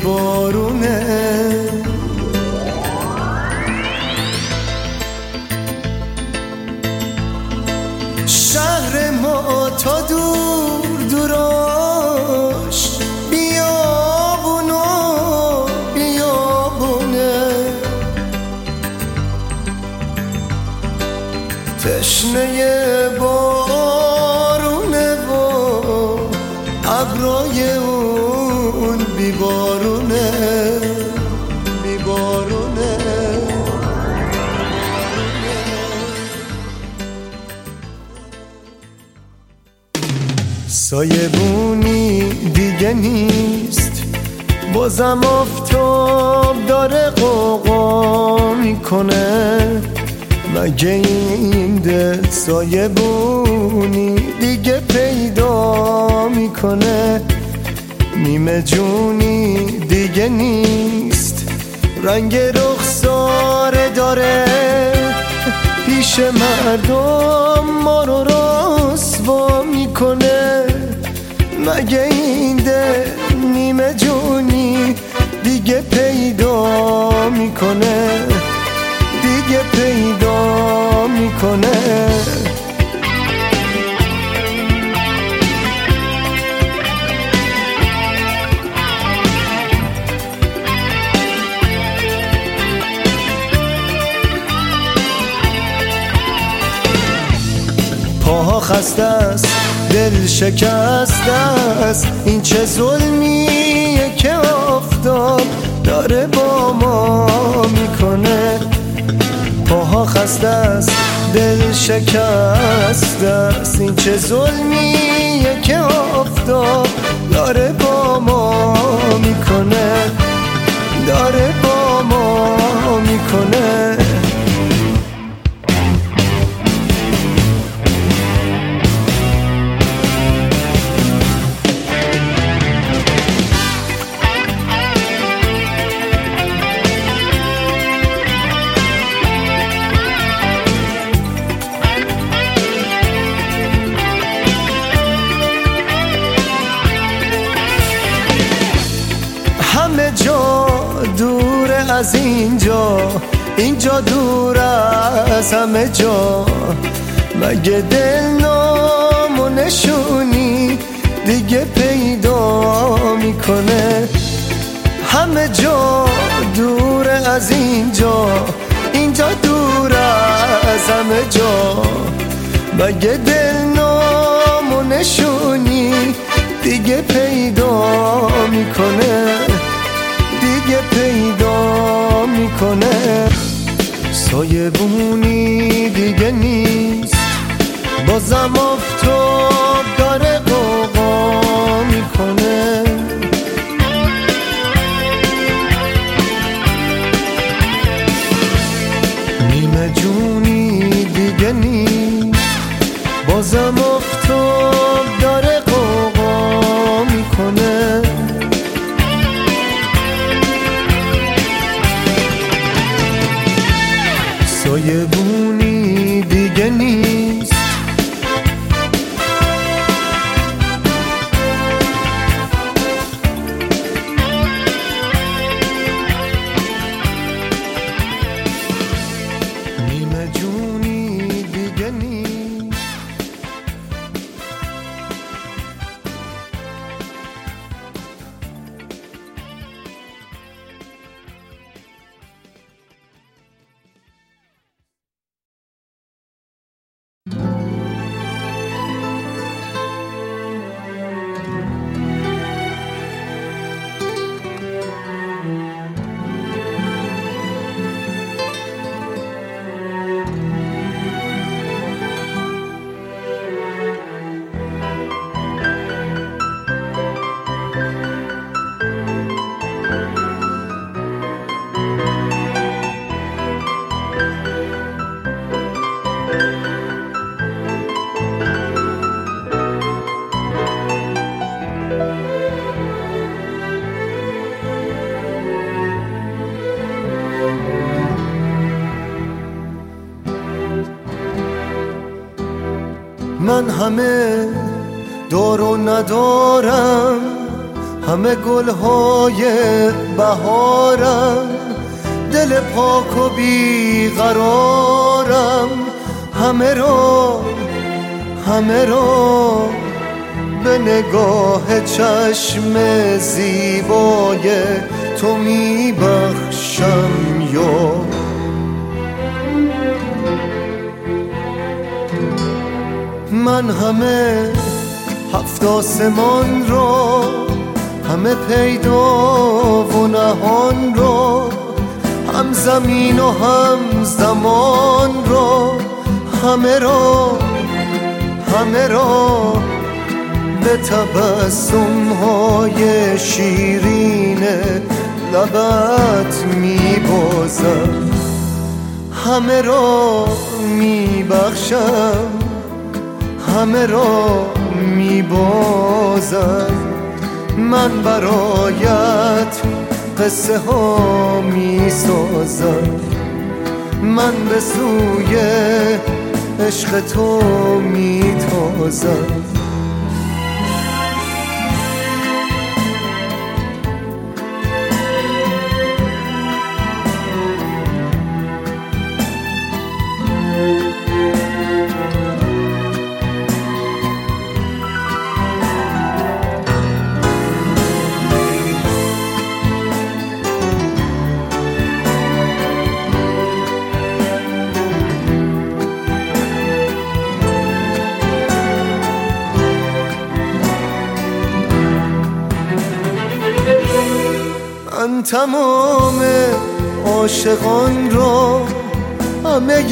table. سایبونی دیگه نیست. بازم آفتاب داره قوقا می‌کنه. مگه این ده سایبونی دیگه پیدا می‌کنه؟ نیمه جونی دیگه نیست. رنگ رخساره داره. پیش مردم ما رو رسوا می‌کنه. مگه این ده نیمه جونی دیگه پیدا می‌کنه؟ دیگه پیدا می‌کنه؟ پاها خسته است. دل شکسته است. این چه ظلمیه که آفتاب داره با ما می‌کنه. پاها خسته است. دل شکسته است. این چه ظلمیه که آفتاب داره با ما می‌کنه. داره با ما می‌کنه. از اینجا اینجا دور از همه جا. مگه دل نام نشونی دیگه پیدا می‌کنه؟ همه جا دور از اینجا اینجا دور از همه جا. مگه دل نام نشونی دیگه پیدا می‌کنه؟ پیدا می‌کنه. سایبونی دیگه نیست. بازم آفتاب داره قوقا می‌کنه. نیمه جونی دیگه نیست. بازم همه دار و ندارم همه گلهای بهارم دل پاک و بیقرارم همه را همه را به نگاه چشم زیبای تو میبخشم یا من همه هفت آسمان را همه پیدا و نهان را هم زمین و هم زمان را همه را همه را به تبسم های شیرین لبت میبازم. همه را میبخشم. همه را میبازم من برایت قصه ها می‌سازم. من به سوی عشق تو میتازم. تمام عاشقان رو همه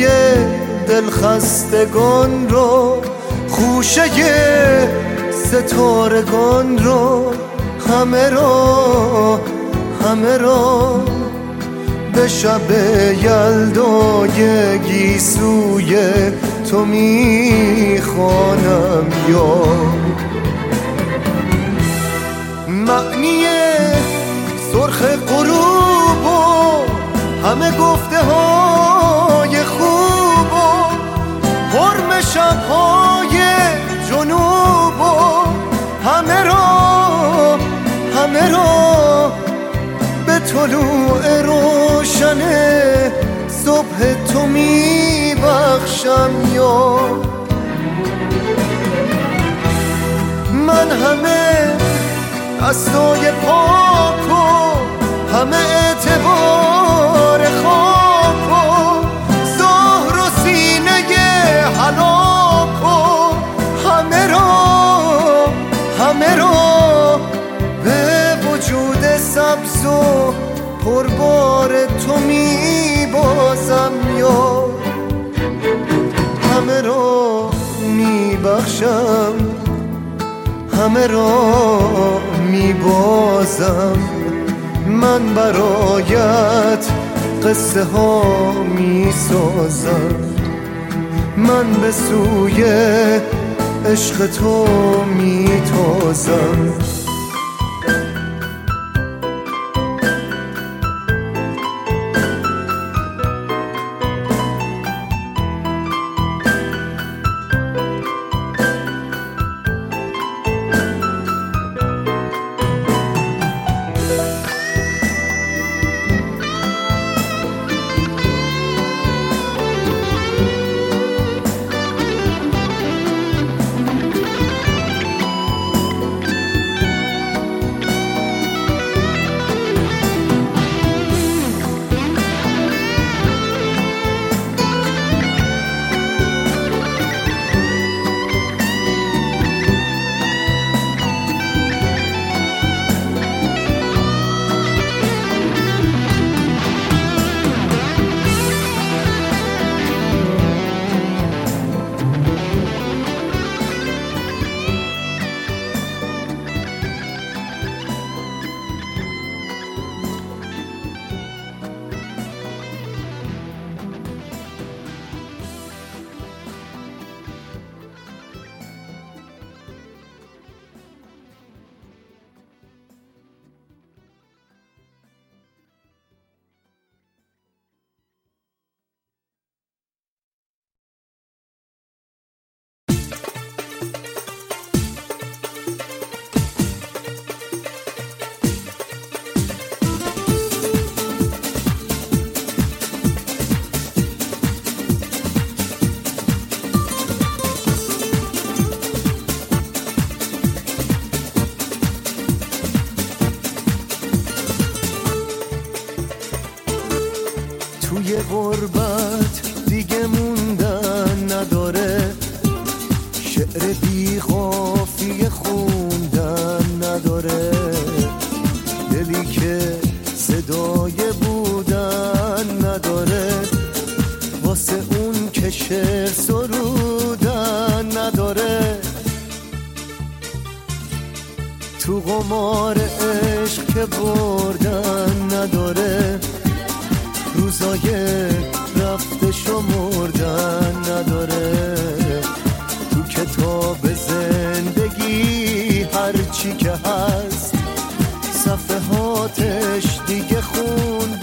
دلخستگان رو خوشه ستارگان رو همه را همه را به شب یلدای گیسوی تو می‌خوانم یا همه گفته های خوب و حرم شبهای جنوب و همه را همه را به طلوع روشن صبح تو می بخشم یا. من همه دستای پاک و همه اعتبار را به وجود سبز و پربار تو می بازم یا همه را می بخشم همه را می بازم من برایت قصه ها می سازم من به سوی عشق تو می توی غربت دیگه موندن نداره. شعر بی خافی خوندن نداره. دلی که صدای بودن نداره. واسه اون که شعر سرودن نداره. تو قمار عشق که بردن نداره. روزای رفته شمردن نداره. تو کتاب زندگی هرچی که هست صفحاتش دیگه خون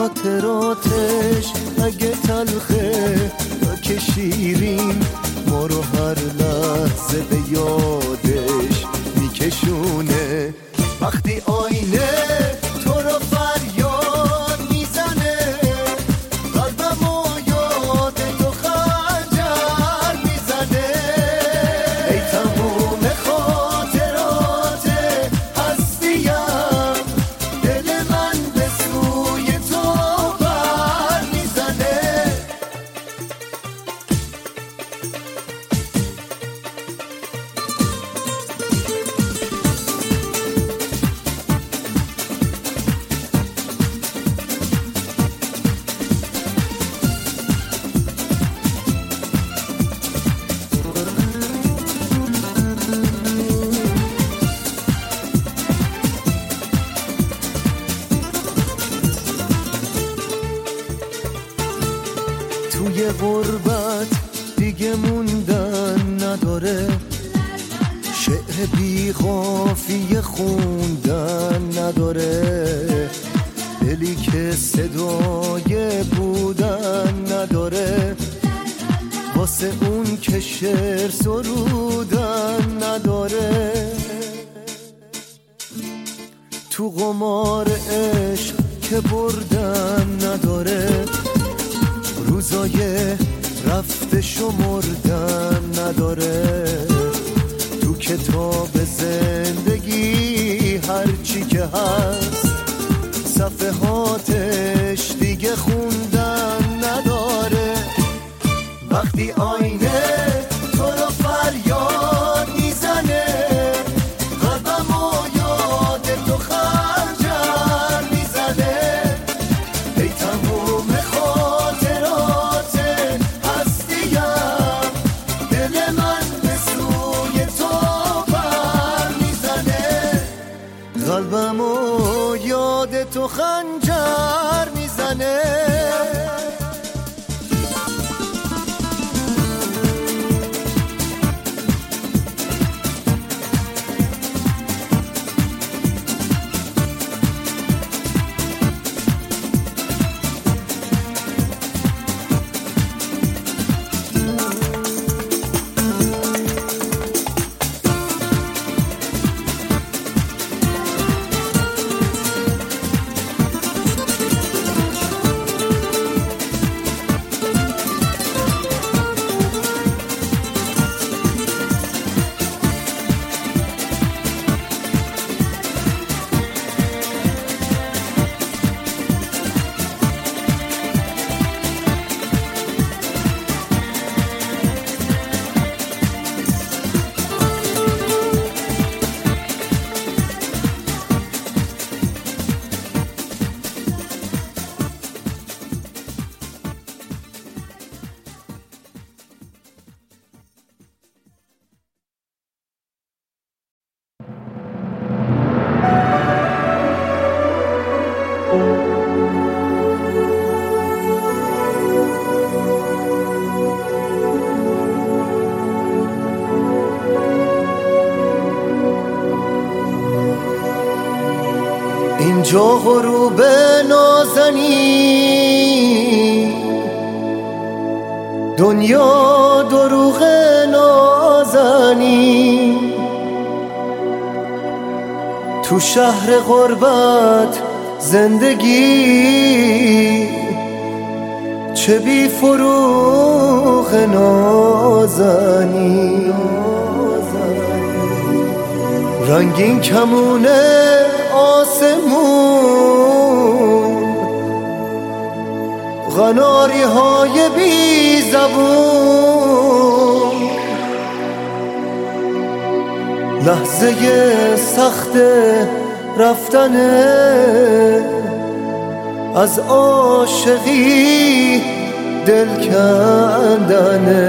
خاطراتش اگه تلخه تا که شیرین ما رو هر لحظه به یاد تو قمار عشق که بردن نداره. روزای رفته شمردن نداره. تو کتاب زندگی هرچی که هست صفحاتش دیگه خوندن نداره. وقتی آی شهر غربت زندگی چه بی فروغ نازنی. رنگین کمونه آسمون غناری های بی زبون. لحظه سخت رفتنه از عاشقی دل کندنه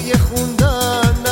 شهر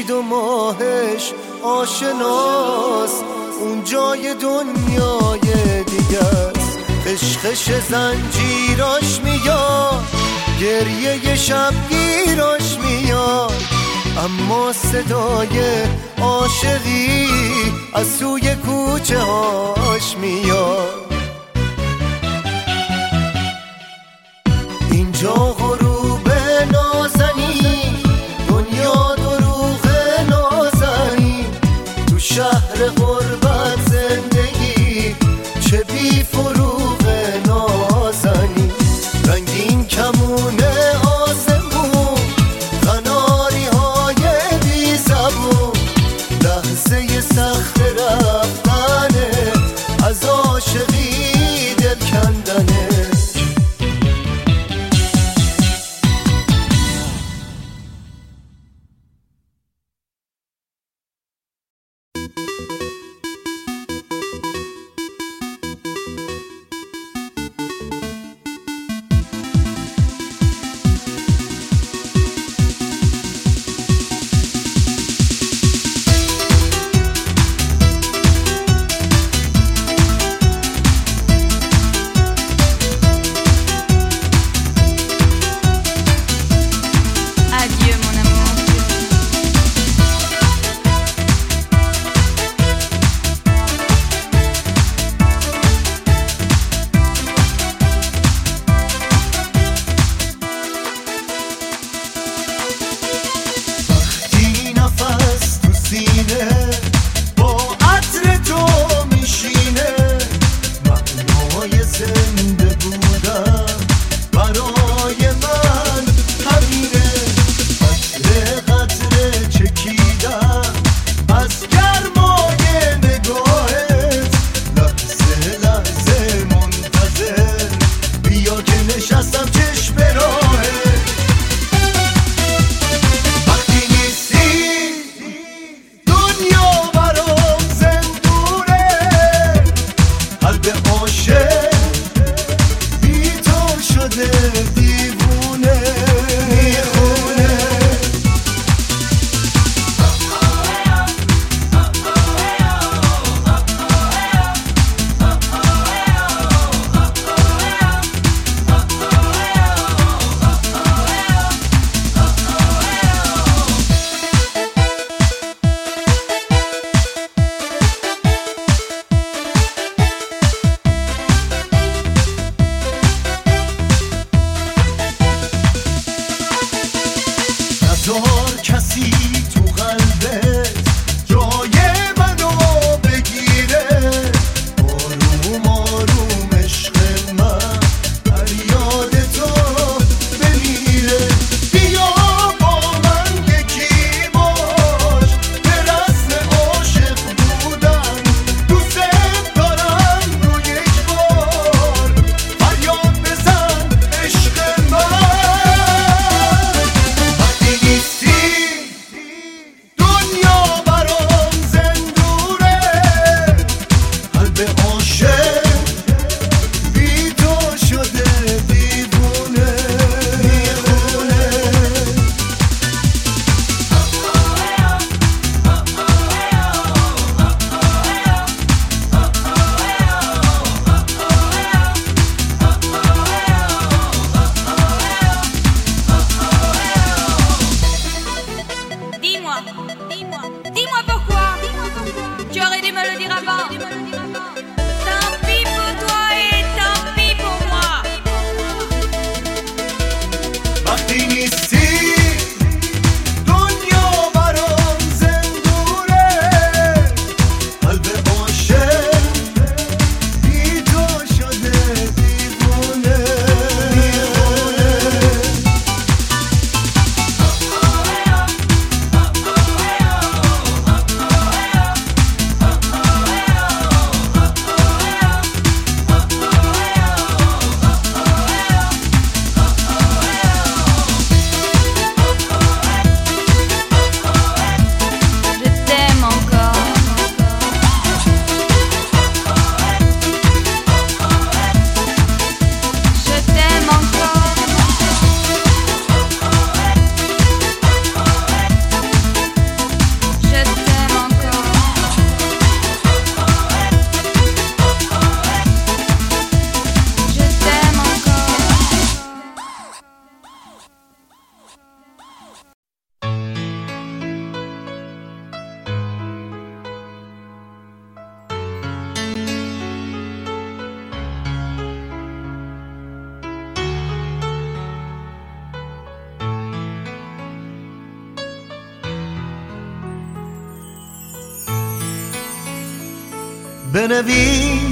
خورشید و ماهش آشناست اون جای دنیای دیگه است خشخش زنجیراش میاد. گریه شبگیراش میاد. اما صدای عاشقی از سوی کوچه هاش میاد.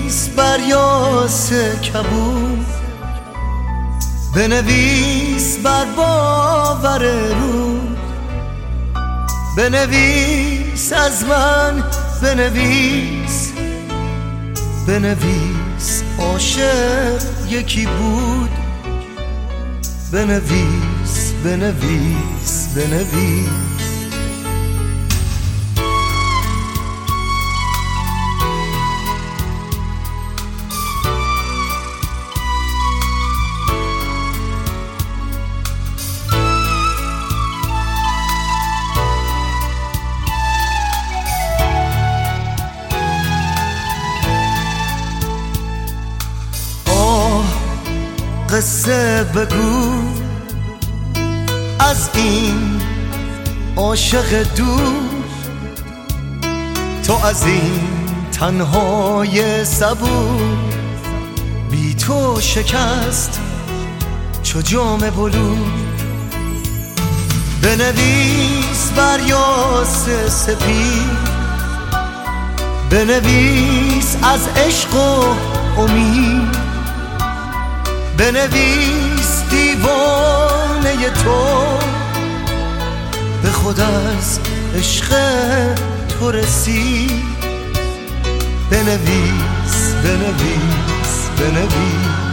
بنویس بر یاس کبود. بنویس بر باور رو بنویس از من بنویس. بنویس عاشق یکی بود. بنویس بنویس بنویس. قصه بگو. از این عاشق دور تو از این تنهای صبور. بی تو شکست چو جام بلو بنویس بر یاس سپید. بنویس از عشق و امید. بنویس دیوانه تو. به خود از عشق تو رسید بنویس بنویس بنویس.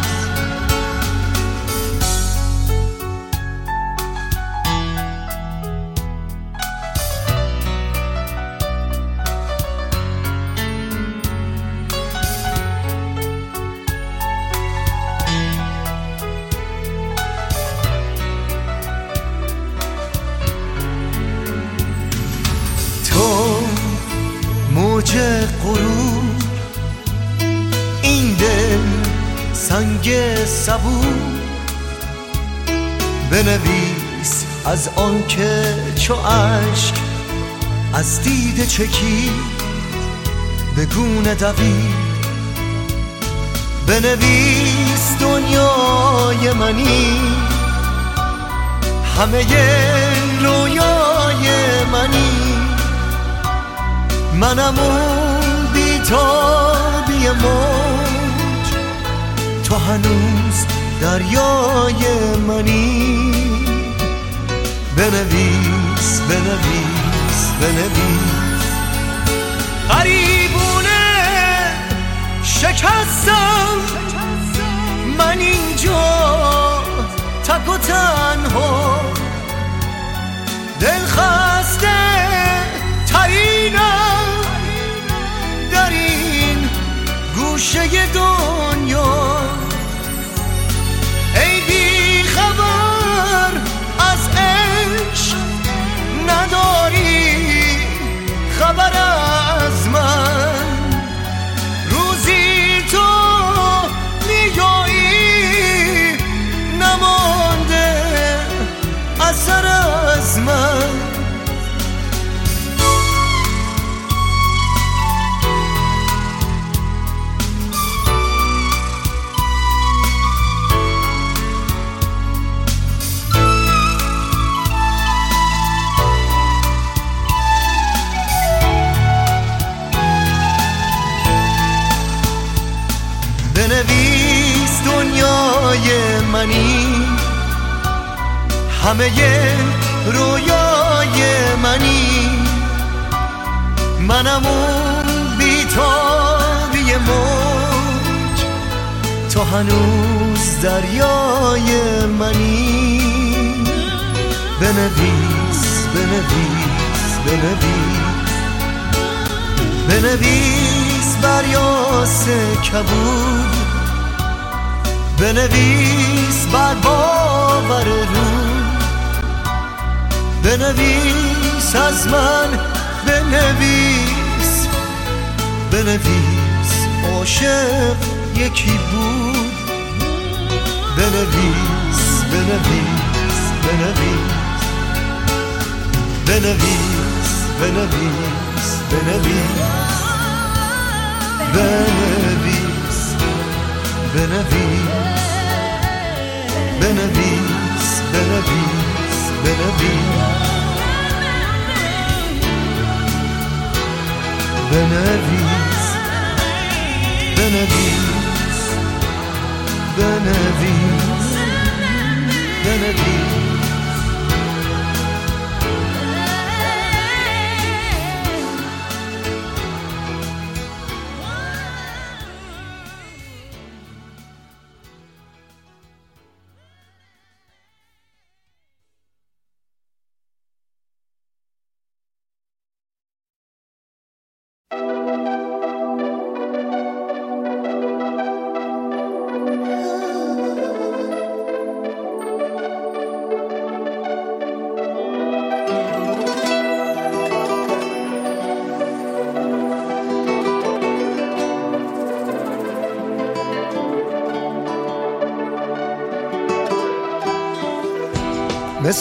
از آنکه چو عشق از دید چکی به گونه دوید. بنویس دنیای منی همه رویای منی. منم اون بیتابی موج تو هنوز دریای منی. بنویس بنویس بنویس. غریبونه شکستم. من اینجا تک و تنها. دل خسته ترینم. گوشه دنیا. خبرم همه رویای منی. منم اون بیتابی موج. تو هنوز دریای منی. بنویس بنویس بنویس. بنویس بر یاس کبود. بنویس بر باور رو بنویس از من بنویس بنویس. عاشق یکی بود. بنویس بنویس بنویس. بنویس بنویس بنویس. بنویس بنویس بنویس. بنویس Benavir. Benavides, Benavides, Benavides, Benavides.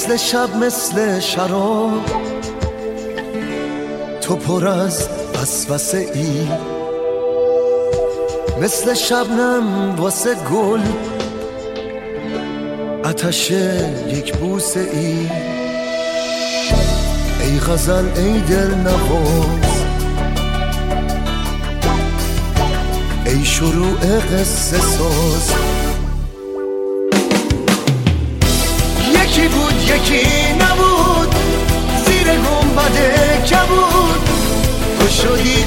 مثل شب مثل شراب. تو پر از وسوسه ای. مثل شبنم واسه گل. آتش یک بوسه ای. ای غزل ای دل نواز ای شروع قصه ساز. یکی بود یکی نبود زیر گنبد کبود. تو شدی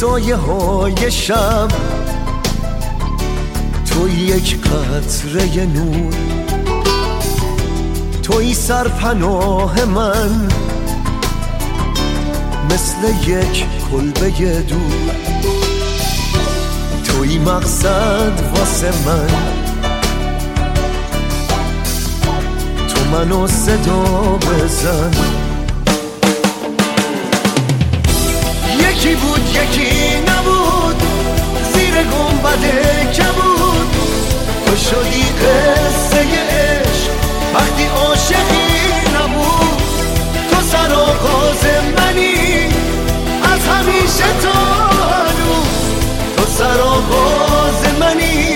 سایه های شب. تو یک قطره نور. توی سرپناه من. مثل یک کلبه دور. توی مقصد واسه من. تو منو صدا بزن. یکی بود یکی نبود زیر گنبد کبود. تو شدی قصه عشق وقتی عاشقی نبود. تو سر آغاز منی از همیشه تو هنوز. تو سر آغاز منی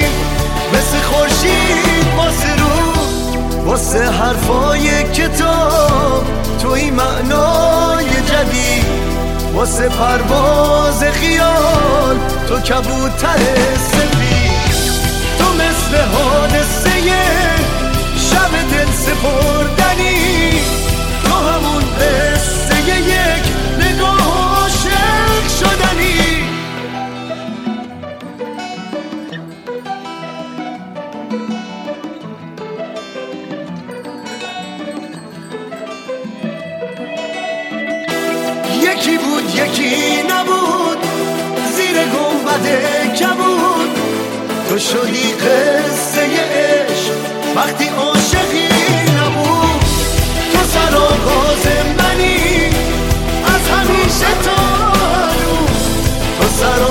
مثل خورشید واسه روز واسه حرفای کتاب توی معنای جدید. واسه پرواز خیال تو کبوتر سفید. تو مثل حادثه شب دل سپردنی. تو همون قصه یک یکی بود یکی نبود زیر گنبد کبود. تو شدی قصه عشق وقتی عاشقی نبود. تو سر آغاز منی از همیشه تا هنوز تو سر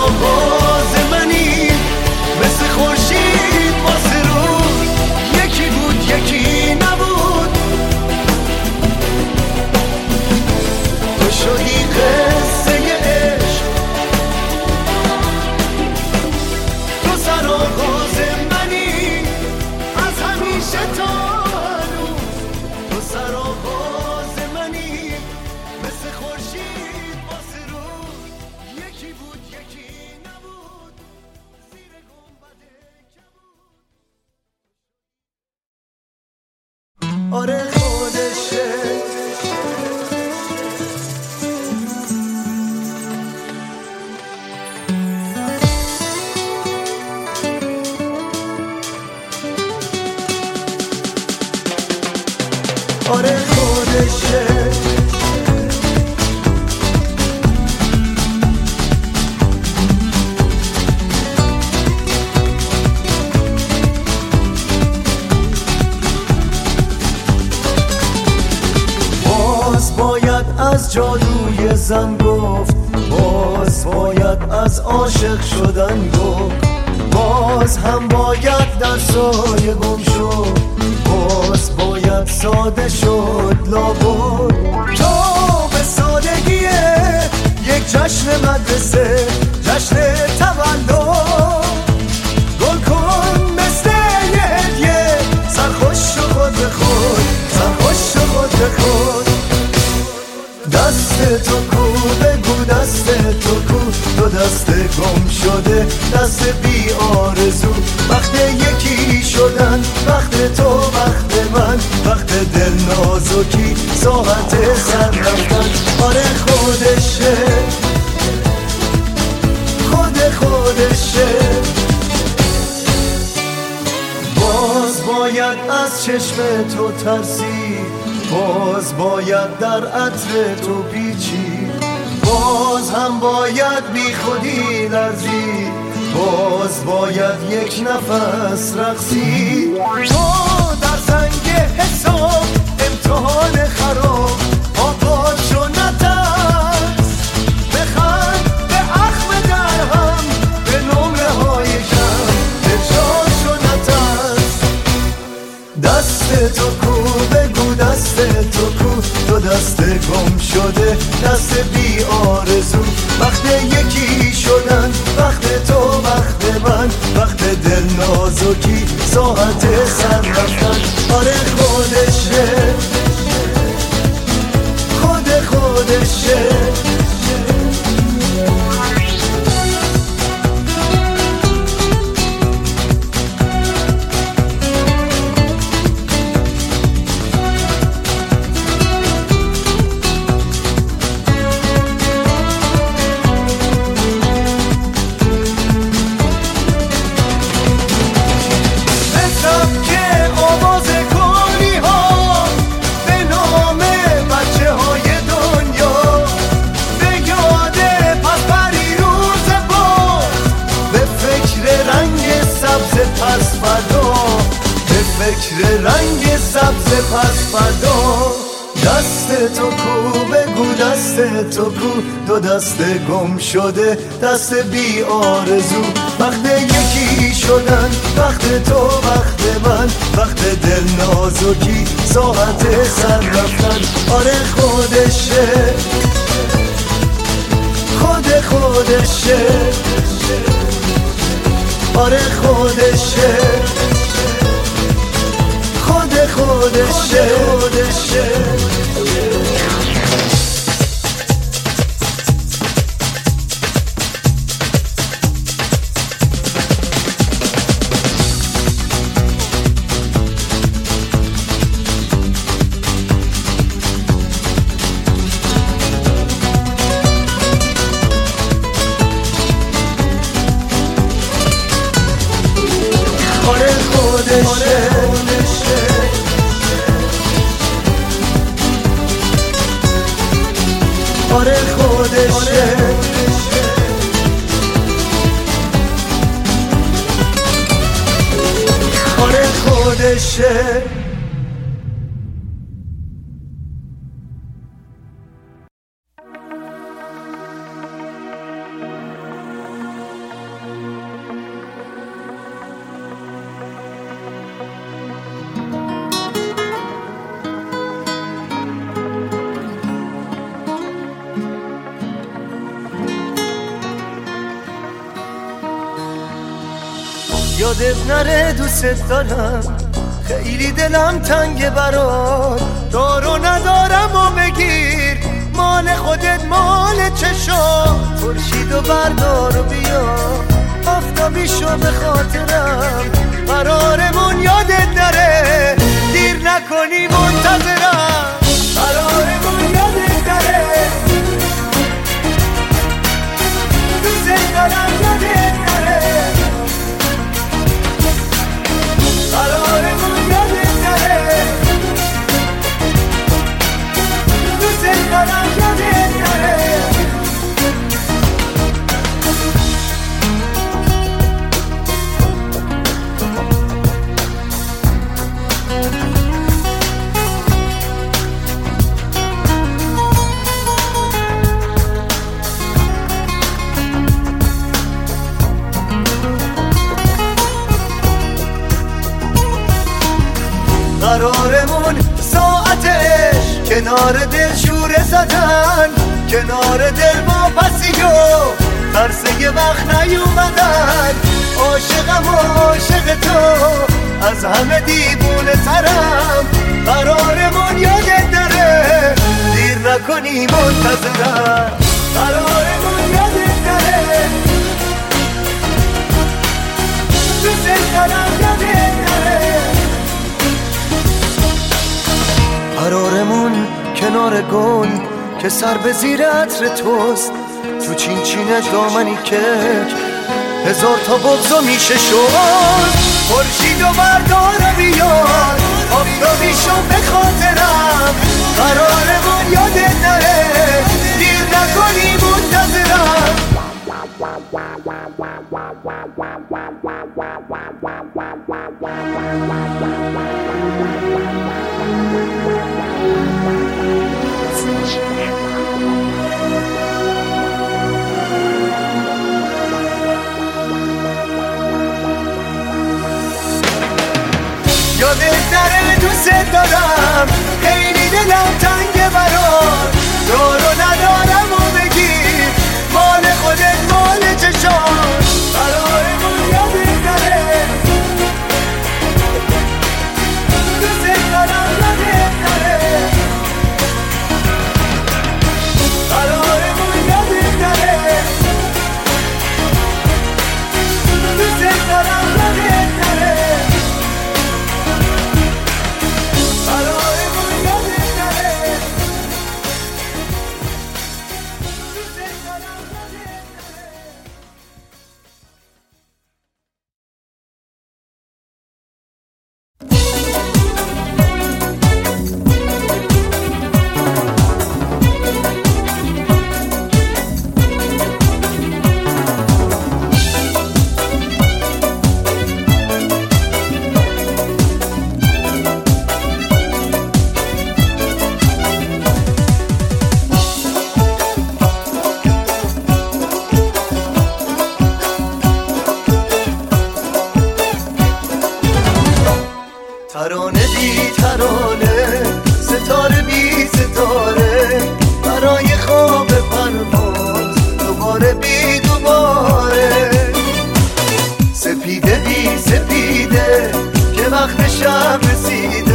آره خودشه. باز باید از جادوی زن گفت باز باید از عاشق شدن گفت. باز هم باید در سایه گم شد باز ساده شد لابد. تو به سادگیه یک جشن مدرسه جشن تولد. گل کن مثل یه هدیه سرخوش خود خود سرخوش خود خود. تو کو بگو دست تو کو. تو دست گم شده دست بی آرزو. وقت یکی شدن وقت تو وقت من. وقت دل نازکی ساعت سر رفتن. آره خودشه. خود خودشه. باز باید از چشم تو ترسید باز باید در عطر تو پیچی باز هم باید بی خودی لرزی باز باید یک نفس رقصی تو در زنگ حساب امتحان خراب تنگ برات. دارو ندارم و بگیر. مال خودت مال چشا. خورشید و بردار و بیا. آفتابی شو به خاطرم. قرارمون یادت نره. عطر توست. تو چین چینه دامنی کک هزار تا بغضا میشه شد. خورشید و بردار بیار. آفتابی شو به خاطرم. قرارمون یادت نره. دیر نکنی منتظرم. یادت نره ترانه بی ترانه ستاره بی ستاره برای خواب پرواز دوباره بی دوباره. سپیده بی سپیده که وقت شب رسیده.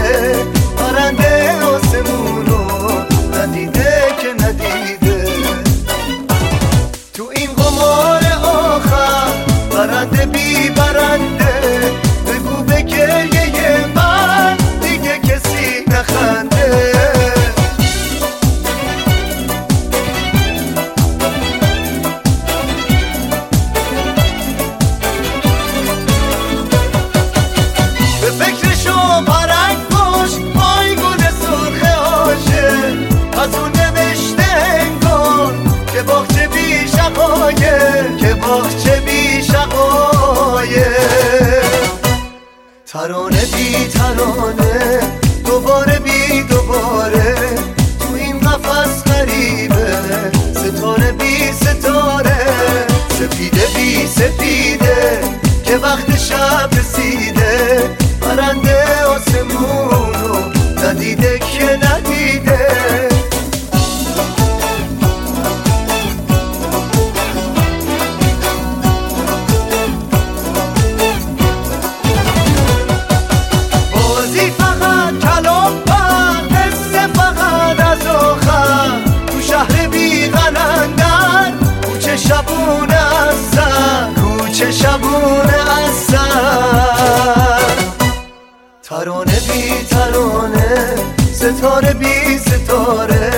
کوچه شبونه از کوچه شبونه از ترانه بی ترانه ستاره بی ستاره.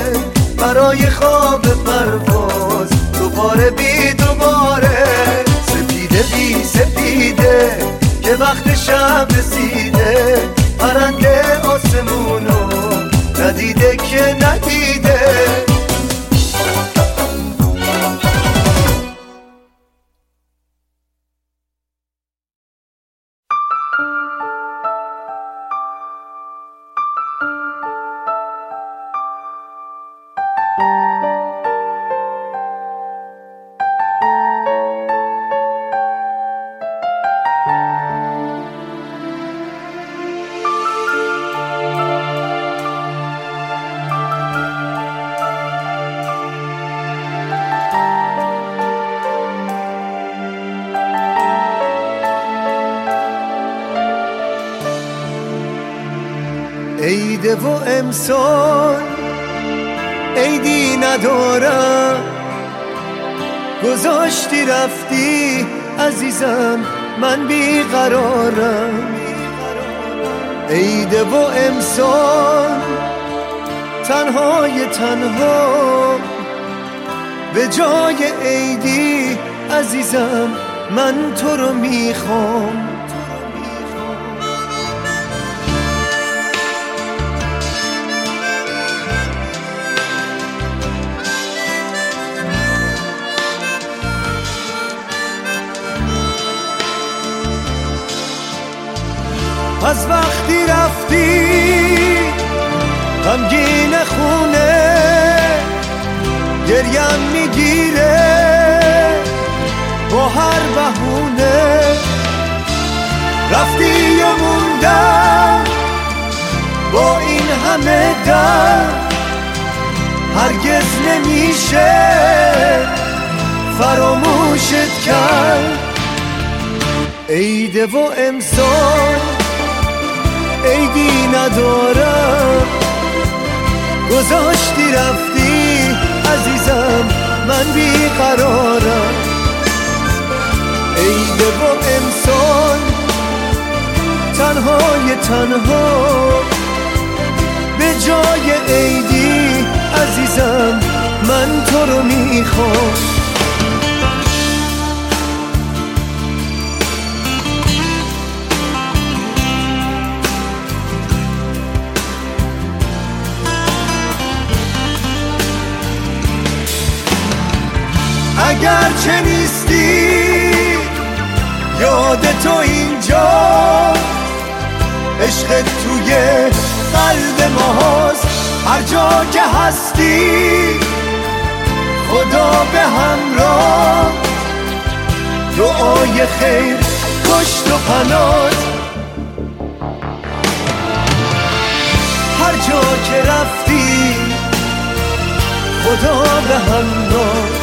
برای خواب پرواز دوباره بی دوباره. سپیده بی سپیده که وقت شب رسیده. پرنده آسمونو ندیده که ندیده. و امسال عیدی ندارم. گذاشتی رفتی عزیزم من بیقرارم. عیده و امسال تنهای تنها. به جای عیدی عزیزم من تو رو می‌خوام. از وقتی رفتی غمگین خونه گریم می‌گیره. با هر بهونه رفتی و موندم با این همه در هرگز نمیشه فراموشت کرد. عیده و امسال عیدی ندارم. گذاشتی رفتی. عزیزم من بیقرارم. عید و امسال تنهای تنها. به جای عیدی عزیزم من تو رو می‌خوام. اگر چه نیستی یاد تو اینجا. عشق توی قلب ماست هر جا که هستی خدا به همراه. دعای خیر کشت و پنات هر جا که رفتی خدا به همراه.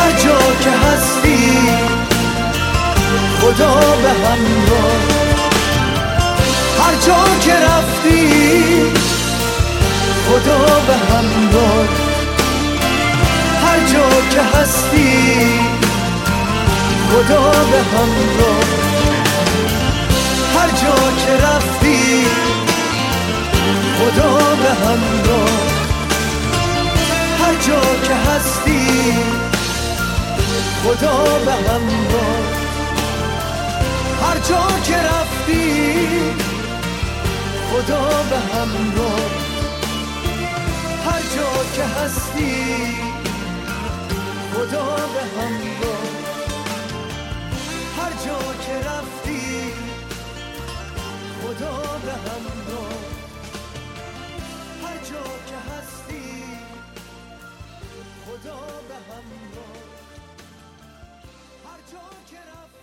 هر جا که هستی خدا به همراه هر جا که رفتی خدا به همراه هر جا که هستی خدا به همراه هر جا که رفتی خدا به همراه هر جا که هستی خدا به همراه هر جا که رفتی خدا به همراه هر جا که هستی خدا به همراه هر جا که رفتی خدا به همراه هر جا که هستی خدا به همراه جا که رفتی